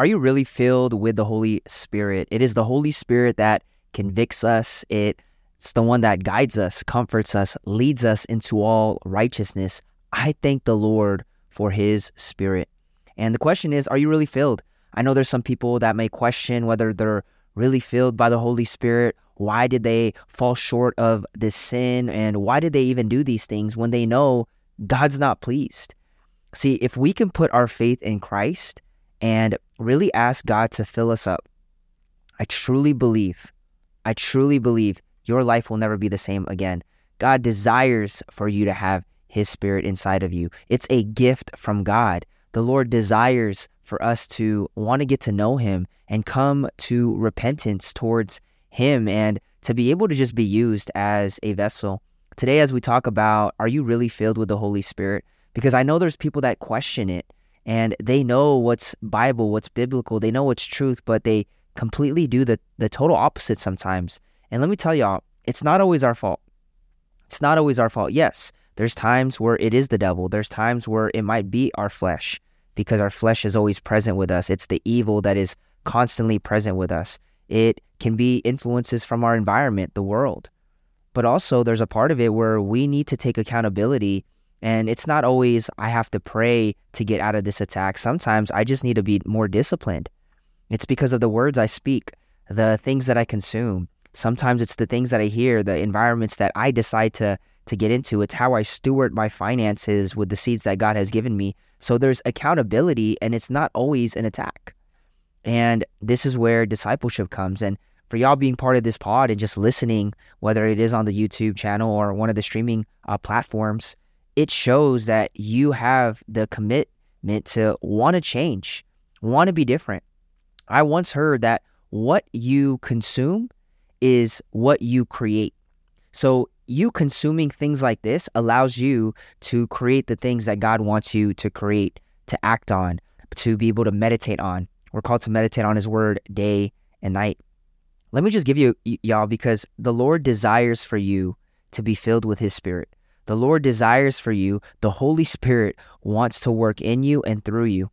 are you really filled with the Holy Spirit? It is the Holy Spirit that convicts us. It's the one that guides us, comforts us, leads us into all righteousness. I thank the Lord for his spirit. And the question is, are you really filled? I know there's some people that may question whether they're really filled by the Holy Spirit. Why did they fall short of this sin? And why did they even do these things when they know God's not pleased? See, if we can put our faith in Christ and really ask God to fill us up, I truly believe, I truly believe your life will never be the same again. God desires for you to have His Spirit inside of you. It's a gift from God. The Lord desires for us to want to get to know Him and come to repentance towards Him and to be able to just be used as a vessel. Today, as we talk about, are you really filled with the Holy Spirit? Because I know there's people that question it and they know what's Bible, what's biblical, they know what's truth, but they completely do the, the total opposite sometimes. And let me tell y'all, it's not always our fault. It's not always our fault. Yes, there's times where it is the devil. There's times where it might be our flesh because our flesh is always present with us. It's the evil that is constantly present with us. It can be influences from our environment, the world. But also, there's a part of it where we need to take accountability. And it's not always I have to pray to get out of this attack. Sometimes I just need to be more disciplined. It's because of the words I speak, the things that I consume. Sometimes it's the things that I hear, the environments that I decide to to get into. It's how I steward my finances with the seeds that God has given me. So there's accountability and it's not always an attack. And this is where discipleship comes. And for y'all being part of this pod and just listening, whether it is on the YouTube channel or one of the streaming uh, platforms, it shows that you have the commitment to want to change, want to be different. I once heard that what you consume is what you create. So, you consuming things like this allows you to create the things that God wants you to create, to act on, to be able to meditate on. We're called to meditate on His Word day and night. Let me just give you, y- y'all, because the Lord desires for you to be filled with His Spirit. The Lord desires for you, the Holy Spirit wants to work in you and through you.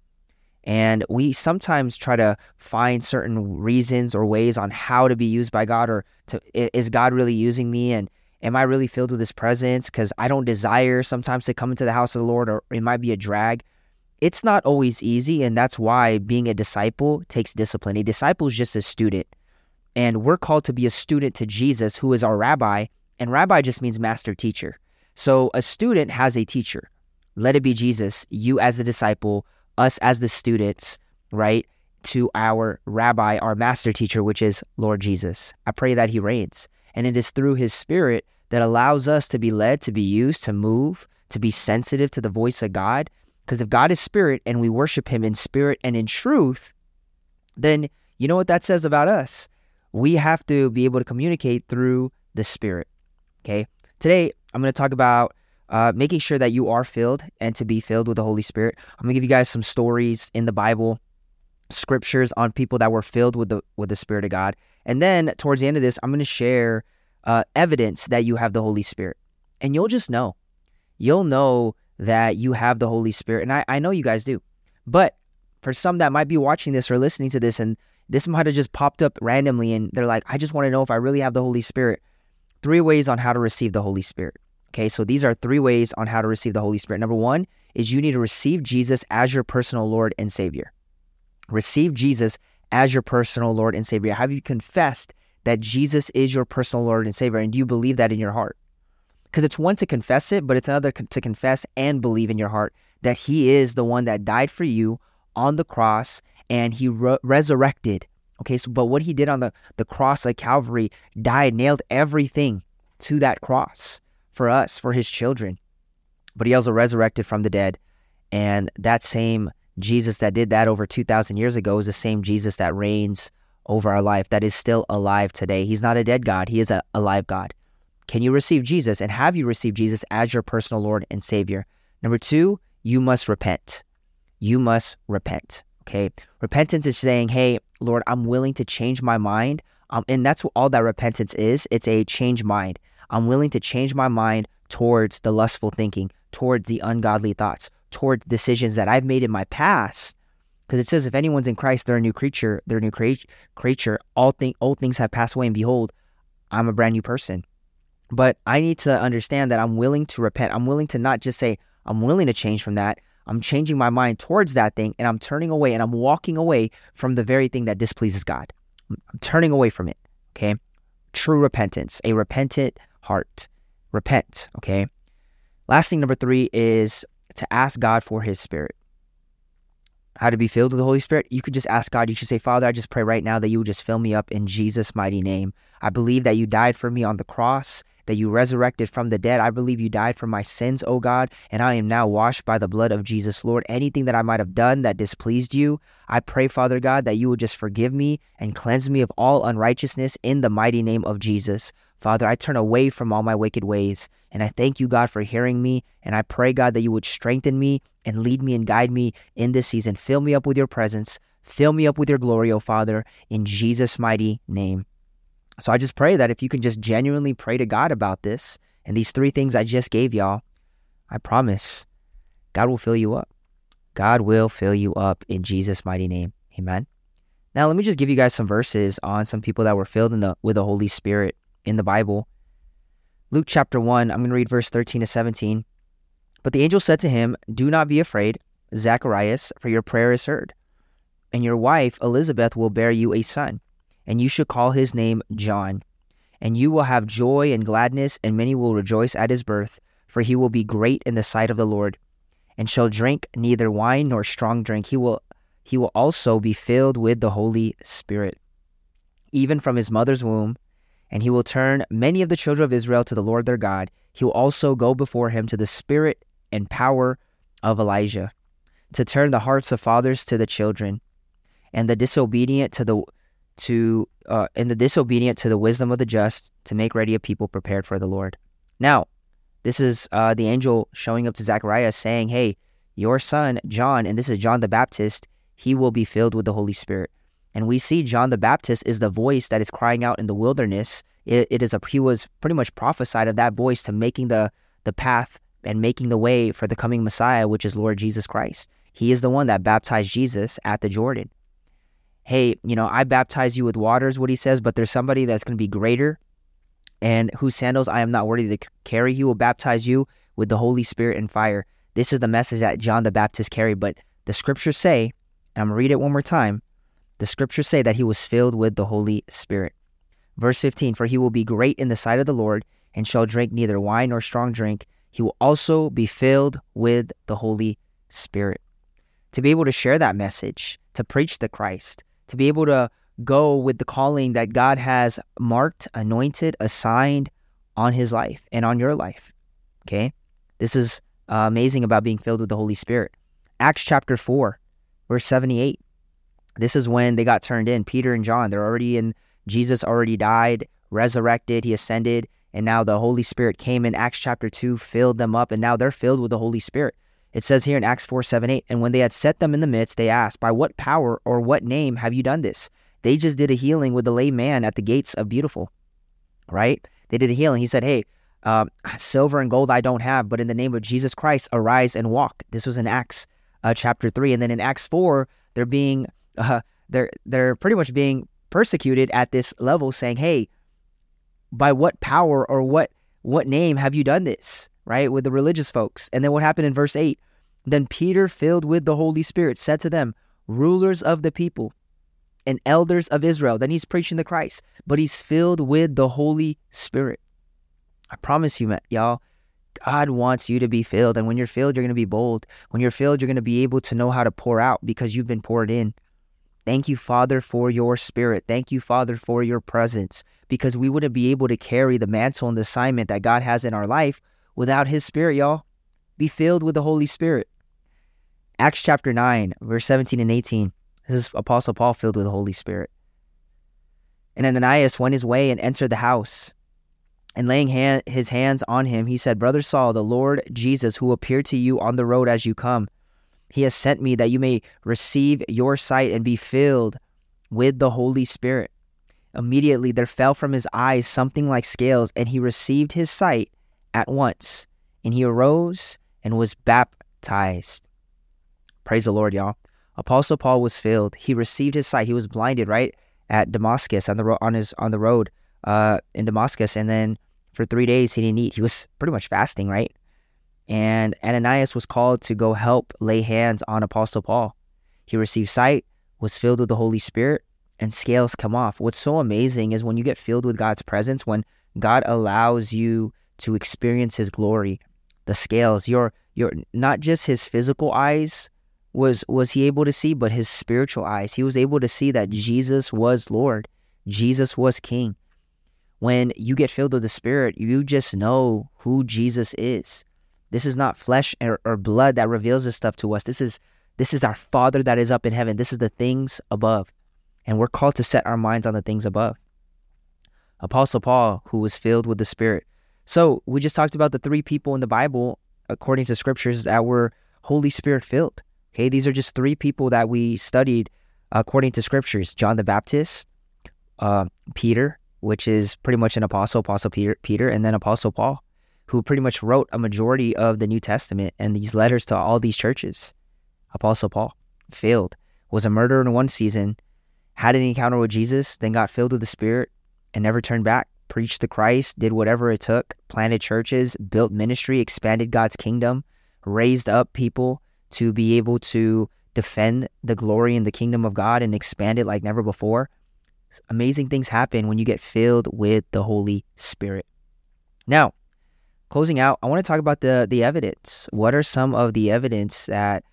And we sometimes try to find certain reasons or ways on how to be used by God or to is God really using me and am I really filled with his presence because I don't desire sometimes to come into the house of the Lord or it might be a drag. It's not always easy and that's why being a disciple takes discipline. A disciple is just a student. And we're called to be a student to Jesus who is our rabbi and rabbi just means master teacher. So a student has a teacher. Let it be Jesus, you as the disciple us as the students, right, to our rabbi, our master teacher, which is Lord Jesus. I pray that he reigns. And it is through his spirit that allows us to be led, to be used, to move, to be sensitive to the voice of God. Because if God is spirit and we worship him in spirit and in truth, then you know what that says about us? We have to be able to communicate through the spirit. Okay. Today, I'm going to talk about uh, making sure that you are filled and to be filled with the Holy Spirit. I'm gonna give you guys some stories in the Bible, scriptures on people that were filled with the with the Spirit of God, and then towards the end of this, I'm gonna share uh, evidence that you have the Holy Spirit, and you'll just know, you'll know that you have the Holy Spirit, and I, I know you guys do, but for some that might be watching this or listening to this, and this might have just popped up randomly, and they're like, I just want to know if I really have the Holy Spirit. Three ways on how to receive the Holy Spirit. Okay, so these are three ways on how to receive the Holy Spirit. Number one is you need to receive Jesus as your personal Lord and Savior. Receive Jesus as your personal Lord and Savior. Have you confessed that Jesus is your personal Lord and Savior? And do you believe that in your heart? Because it's one to confess it, but it's another to confess and believe in your heart that He is the one that died for you on the cross and He re- resurrected. Okay, so but what He did on the, the cross at Calvary died, nailed everything to that cross for us, for his children. But he also resurrected from the dead. And that same Jesus that did that over 2,000 years ago is the same Jesus that reigns over our life, that is still alive today. He's not a dead God, he is a alive God. Can you receive Jesus and have you received Jesus as your personal Lord and Savior? Number two, you must repent. You must repent. Okay. Repentance is saying, hey, Lord, I'm willing to change my mind. Um, and that's what all that repentance is. It's a change mind. I'm willing to change my mind towards the lustful thinking, towards the ungodly thoughts, towards decisions that I've made in my past Because it says, if anyone's in Christ, they're a new creature. They're a new crea- creature. All thing, old things have passed away, and behold, I'm a brand new person. But I need to understand that I'm willing to repent. I'm willing to not just say I'm willing to change from that. I'm changing my mind towards that thing, and I'm turning away, and I'm walking away from the very thing that displeases God. I'm turning away from it. Okay, true repentance, a repentant heart. Repent. Okay. Last thing, number three, is to ask God for His Spirit how to be filled with the Holy Spirit, you could just ask God. You should say, Father, I just pray right now that you would just fill me up in Jesus' mighty name. I believe that you died for me on the cross, that you resurrected from the dead. I believe you died for my sins, O God, and I am now washed by the blood of Jesus, Lord. Anything that I might have done that displeased you, I pray, Father God, that you would just forgive me and cleanse me of all unrighteousness in the mighty name of Jesus. Father, I turn away from all my wicked ways. And I thank you, God, for hearing me. And I pray, God, that you would strengthen me and lead me and guide me in this season. Fill me up with your presence. Fill me up with your glory, O Father, in Jesus' mighty name. So I just pray that if you can just genuinely pray to God about this and these three things I just gave y'all, I promise God will fill you up. God will fill you up in Jesus' mighty name. Amen. Now, let me just give you guys some verses on some people that were filled the, with the Holy Spirit in the Bible. Luke chapter 1, I'm going to read verse 13 to 17. But the angel said to him, Do not be afraid, Zacharias, for your prayer is heard. And your wife Elizabeth will bear you a son, and you should call his name John. And you will have joy and gladness, and many will rejoice at his birth, for he will be great in the sight of the Lord, and shall drink neither wine nor strong drink. He will he will also be filled with the Holy Spirit. Even from his mother's womb, and he will turn many of the children of Israel to the Lord their God. He will also go before him to the spirit and power of Elijah, to turn the hearts of fathers to the children, and the disobedient to the to uh, and the disobedient to the wisdom of the just, to make ready a people prepared for the Lord. Now, this is uh, the angel showing up to Zechariah saying, "Hey, your son John, and this is John the Baptist. He will be filled with the Holy Spirit." And we see John the Baptist is the voice that is crying out in the wilderness. It, it is a he was pretty much prophesied of that voice to making the the path and making the way for the coming Messiah, which is Lord Jesus Christ. He is the one that baptized Jesus at the Jordan. Hey, you know, I baptize you with waters, what he says, but there's somebody that's going to be greater and whose sandals I am not worthy to carry. He will baptize you with the Holy Spirit and fire. This is the message that John the Baptist carried, but the scriptures say, I'm going to read it one more time, the scriptures say that he was filled with the Holy Spirit. Verse 15 For he will be great in the sight of the Lord, and shall drink neither wine nor strong drink. He will also be filled with the Holy Spirit. To be able to share that message, to preach the Christ, to be able to go with the calling that God has marked, anointed, assigned on his life and on your life. Okay? This is uh, amazing about being filled with the Holy Spirit. Acts chapter 4, verse 78. This is when they got turned in. Peter and John, they're already in. Jesus already died, resurrected, he ascended, and now the Holy Spirit came in Acts chapter 2, filled them up, and now they're filled with the Holy Spirit. It says here in Acts 4 7 8, and when they had set them in the midst, they asked, By what power or what name have you done this? They just did a healing with the lame man at the gates of Beautiful, right? They did a healing. He said, Hey, uh, silver and gold I don't have, but in the name of Jesus Christ, arise and walk. This was in Acts uh, chapter 3. And then in Acts 4, they're being uh, they're they're pretty much being persecuted at this level, saying, "Hey, by what power or what what name have you done this?" Right with the religious folks. And then what happened in verse eight? Then Peter, filled with the Holy Spirit, said to them, "Rulers of the people." And elders of Israel. Then he's preaching the Christ, but he's filled with the Holy Spirit. I promise you, y'all, God wants you to be filled. And when you're filled, you're going to be bold. When you're filled, you're going to be able to know how to pour out because you've been poured in. Thank you, Father, for your spirit. Thank you, Father, for your presence, because we wouldn't be able to carry the mantle and the assignment that God has in our life without His Spirit, y'all. Be filled with the Holy Spirit. Acts chapter 9, verse 17 and 18. This is Apostle Paul filled with the Holy Spirit. And Ananias went his way and entered the house. And laying hand, his hands on him, he said, Brother Saul, the Lord Jesus, who appeared to you on the road as you come, he has sent me that you may receive your sight and be filled with the Holy Spirit. Immediately there fell from his eyes something like scales, and he received his sight at once. And he arose and was baptized. Praise the Lord, y'all. Apostle Paul was filled. He received his sight. He was blinded right at Damascus on the ro- on his on the road uh, in Damascus, and then for three days he didn't eat. He was pretty much fasting, right? And Ananias was called to go help lay hands on Apostle Paul. He received sight, was filled with the Holy Spirit, and scales come off. What's so amazing is when you get filled with God's presence, when God allows you to experience his glory, the scales, your your not just his physical eyes was was he able to see, but his spiritual eyes. He was able to see that Jesus was Lord. Jesus was King. When you get filled with the Spirit, you just know who Jesus is. This is not flesh or, or blood that reveals this stuff to us. This is this is our Father that is up in heaven. This is the things above. And we're called to set our minds on the things above. Apostle Paul, who was filled with the Spirit. So we just talked about the three people in the Bible, according to scriptures, that were Holy Spirit filled. Okay, these are just three people that we studied according to scriptures John the Baptist, uh, Peter, which is pretty much an apostle, Apostle Peter, Peter, and then Apostle Paul, who pretty much wrote a majority of the New Testament and these letters to all these churches. Apostle Paul failed, was a murderer in one season, had an encounter with Jesus, then got filled with the Spirit and never turned back. Preached the Christ, did whatever it took, planted churches, built ministry, expanded God's kingdom, raised up people to be able to defend the glory and the kingdom of God and expand it like never before. Amazing things happen when you get filled with the Holy Spirit. Now, closing out, I want to talk about the the evidence. What are some of the evidence that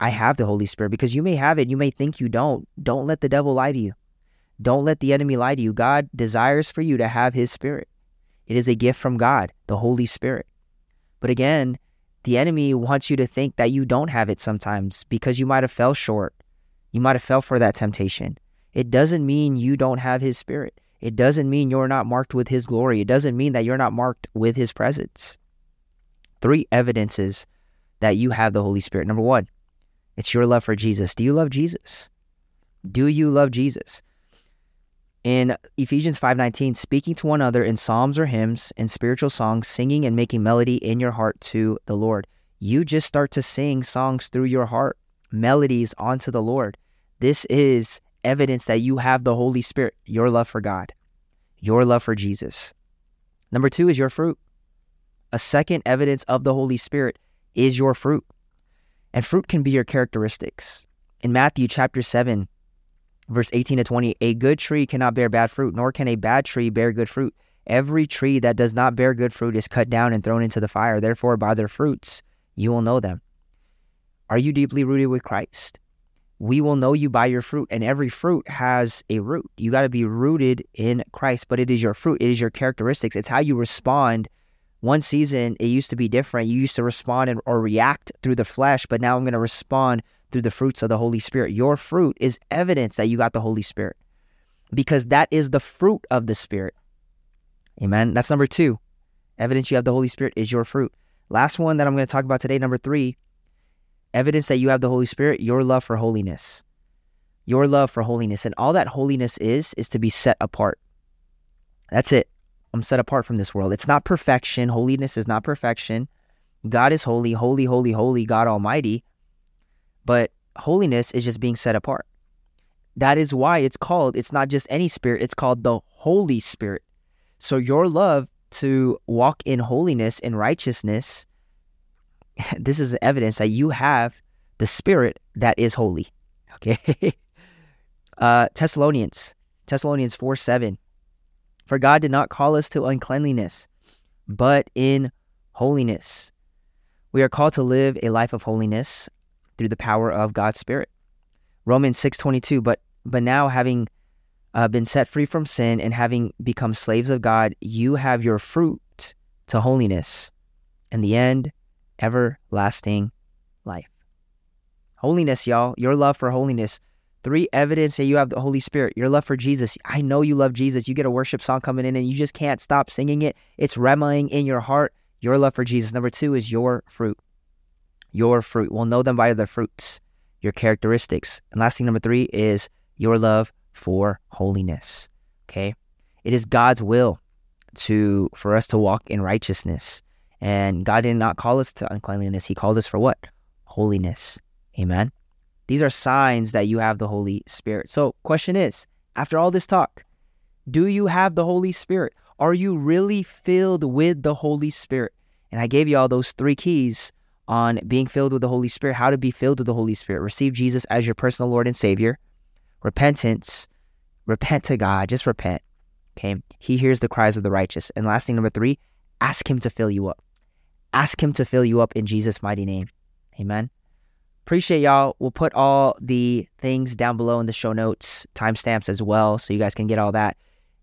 I have the Holy Spirit? Because you may have it, you may think you don't. Don't let the devil lie to you. Don't let the enemy lie to you. God desires for you to have his spirit. It is a gift from God, the Holy Spirit. But again, the enemy wants you to think that you don't have it sometimes because you might have fell short. You might have fell for that temptation. It doesn't mean you don't have his spirit. It doesn't mean you're not marked with his glory. It doesn't mean that you're not marked with his presence. Three evidences that you have the Holy Spirit. Number one, it's your love for Jesus. Do you love Jesus? Do you love Jesus? In Ephesians 5:19, speaking to one another in psalms or hymns and spiritual songs, singing and making melody in your heart to the Lord. You just start to sing songs through your heart, melodies onto the Lord. This is evidence that you have the Holy Spirit, your love for God, your love for Jesus. Number 2 is your fruit. A second evidence of the Holy Spirit is your fruit. And fruit can be your characteristics. In Matthew chapter 7, verse 18 to 20, a good tree cannot bear bad fruit, nor can a bad tree bear good fruit. Every tree that does not bear good fruit is cut down and thrown into the fire. Therefore, by their fruits you will know them. Are you deeply rooted with Christ? We will know you by your fruit, and every fruit has a root. You got to be rooted in Christ, but it is your fruit, it is your characteristics, it's how you respond. One season, it used to be different. You used to respond or react through the flesh, but now I'm going to respond through the fruits of the Holy Spirit. Your fruit is evidence that you got the Holy Spirit because that is the fruit of the Spirit. Amen. That's number two. Evidence you have the Holy Spirit is your fruit. Last one that I'm going to talk about today, number three, evidence that you have the Holy Spirit, your love for holiness. Your love for holiness. And all that holiness is, is to be set apart. That's it. I'm set apart from this world. It's not perfection. Holiness is not perfection. God is holy, holy, holy, holy, God Almighty. But holiness is just being set apart. That is why it's called, it's not just any spirit, it's called the Holy Spirit. So your love to walk in holiness and righteousness, this is evidence that you have the spirit that is holy. Okay. uh, Thessalonians, Thessalonians 4 7. For God did not call us to uncleanliness, but in holiness. We are called to live a life of holiness through the power of God's Spirit. Romans 6:22 but but now having uh, been set free from sin and having become slaves of God, you have your fruit to holiness, and the end, everlasting life. Holiness, y'all, your love for holiness. Three evidence that you have the Holy Spirit, your love for Jesus. I know you love Jesus. You get a worship song coming in and you just can't stop singing it. It's remaing in your heart. Your love for Jesus. Number two is your fruit your fruit. We'll know them by their fruits, your characteristics. And last thing, number three, is your love for holiness. Okay? It is God's will to for us to walk in righteousness. And God did not call us to uncleanliness. He called us for what? Holiness. Amen. These are signs that you have the Holy Spirit. So, question is, after all this talk, do you have the Holy Spirit? Are you really filled with the Holy Spirit? And I gave you all those three keys on being filled with the Holy Spirit, how to be filled with the Holy Spirit. Receive Jesus as your personal Lord and Savior. Repentance, repent to God, just repent. Okay. He hears the cries of the righteous. And last thing, number three, ask Him to fill you up. Ask Him to fill you up in Jesus' mighty name. Amen. Appreciate y'all. We'll put all the things down below in the show notes, timestamps as well, so you guys can get all that.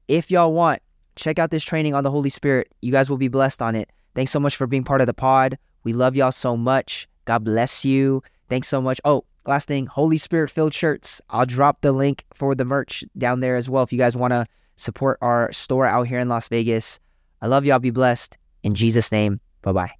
If y'all want, check out this training on the Holy Spirit. You guys will be blessed on it. Thanks so much for being part of the pod. We love y'all so much. God bless you. Thanks so much. Oh, last thing, Holy Spirit filled shirts. I'll drop the link for the merch down there as well if you guys want to support our store out here in Las Vegas. I love y'all. Be blessed. In Jesus' name, bye bye.